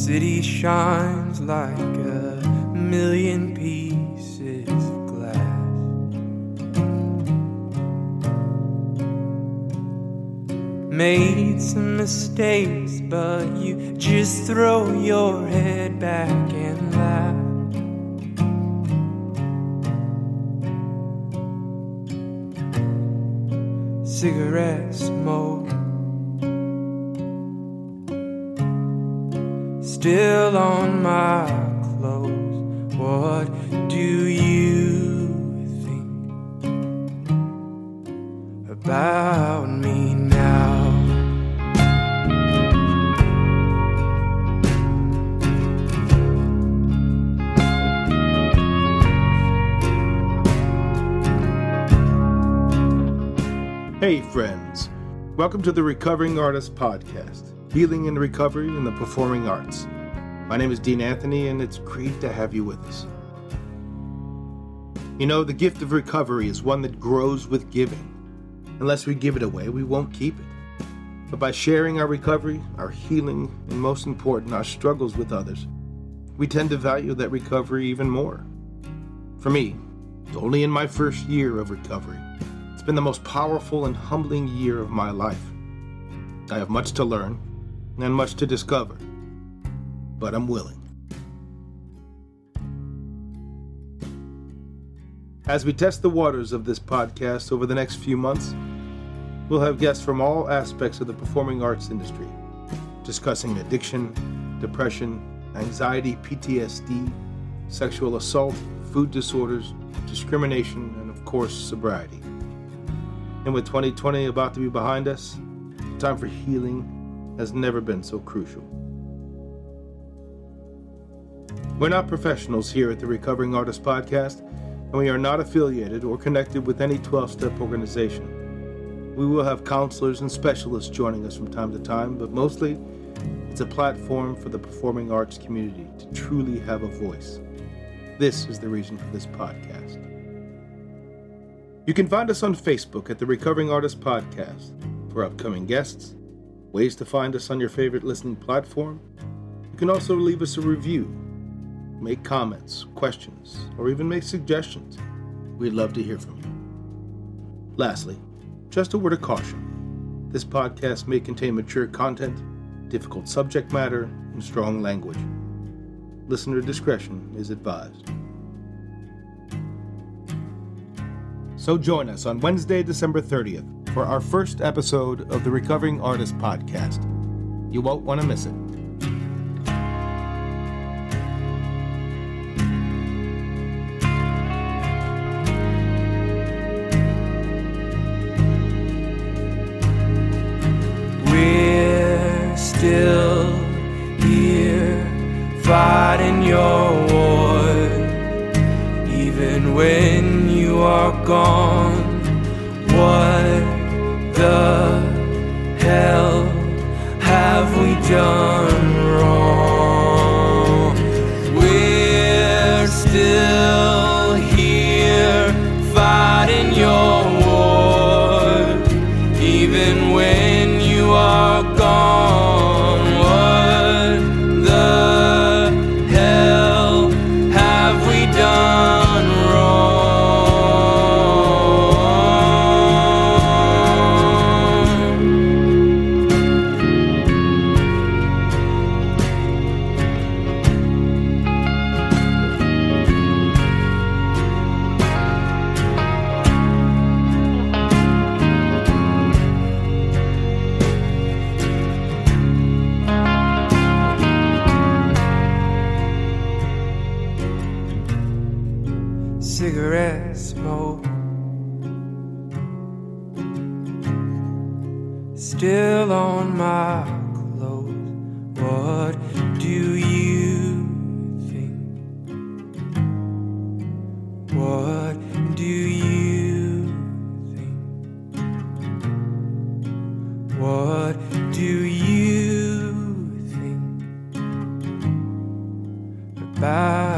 city shines like a million pieces of glass. Made some mistakes, but you just throw your head back and laugh. Cigarette smoke still on my clothes. What do you think about me now? Hey, friends. Welcome to the Recovering Artist Podcast, healing and recovery in the performing arts. My name is Dean Anthony, and it's great to have you with us. You know, the gift of recovery is one that grows with giving. Unless we give it away, we won't keep it. But by sharing our recovery, our healing, and most important, our struggles with others, we tend to value that recovery even more. For me, it's only in my first year of recovery it's been the most powerful and humbling year of my life. I have much to learn and much to discover, but I'm willing. As we test the waters of this podcast over the next few months, we'll have guests from all aspects of the performing arts industry discussing addiction, depression, anxiety, PTSD, sexual assault, food disorders, discrimination, and of course, sobriety. And with 2020 about to be behind us, time for healing has never been so crucial. We're not professionals here at the Recovering Artist Podcast, and we are not affiliated or connected with any 12 step organization. We will have counselors and specialists joining us from time to time, but mostly it's a platform for the performing arts community to truly have a voice. This is the reason for this podcast. You can find us on Facebook at the Recovering Artist Podcast for upcoming guests, ways to find us on your favorite listening platform. You can also leave us a review, make comments, questions, or even make suggestions. We'd love to hear from you. Lastly, just a word of caution this podcast may contain mature content, difficult subject matter, and strong language. Listener discretion is advised. So join us on Wednesday, December 30th for our first episode of the Recovering Artist Podcast. You won't want to miss it. Still here fighting your war, even when you are gone. What the hell have we done cigarette smoke. Still on my clothes, what do you think? What do you think? What do you think about?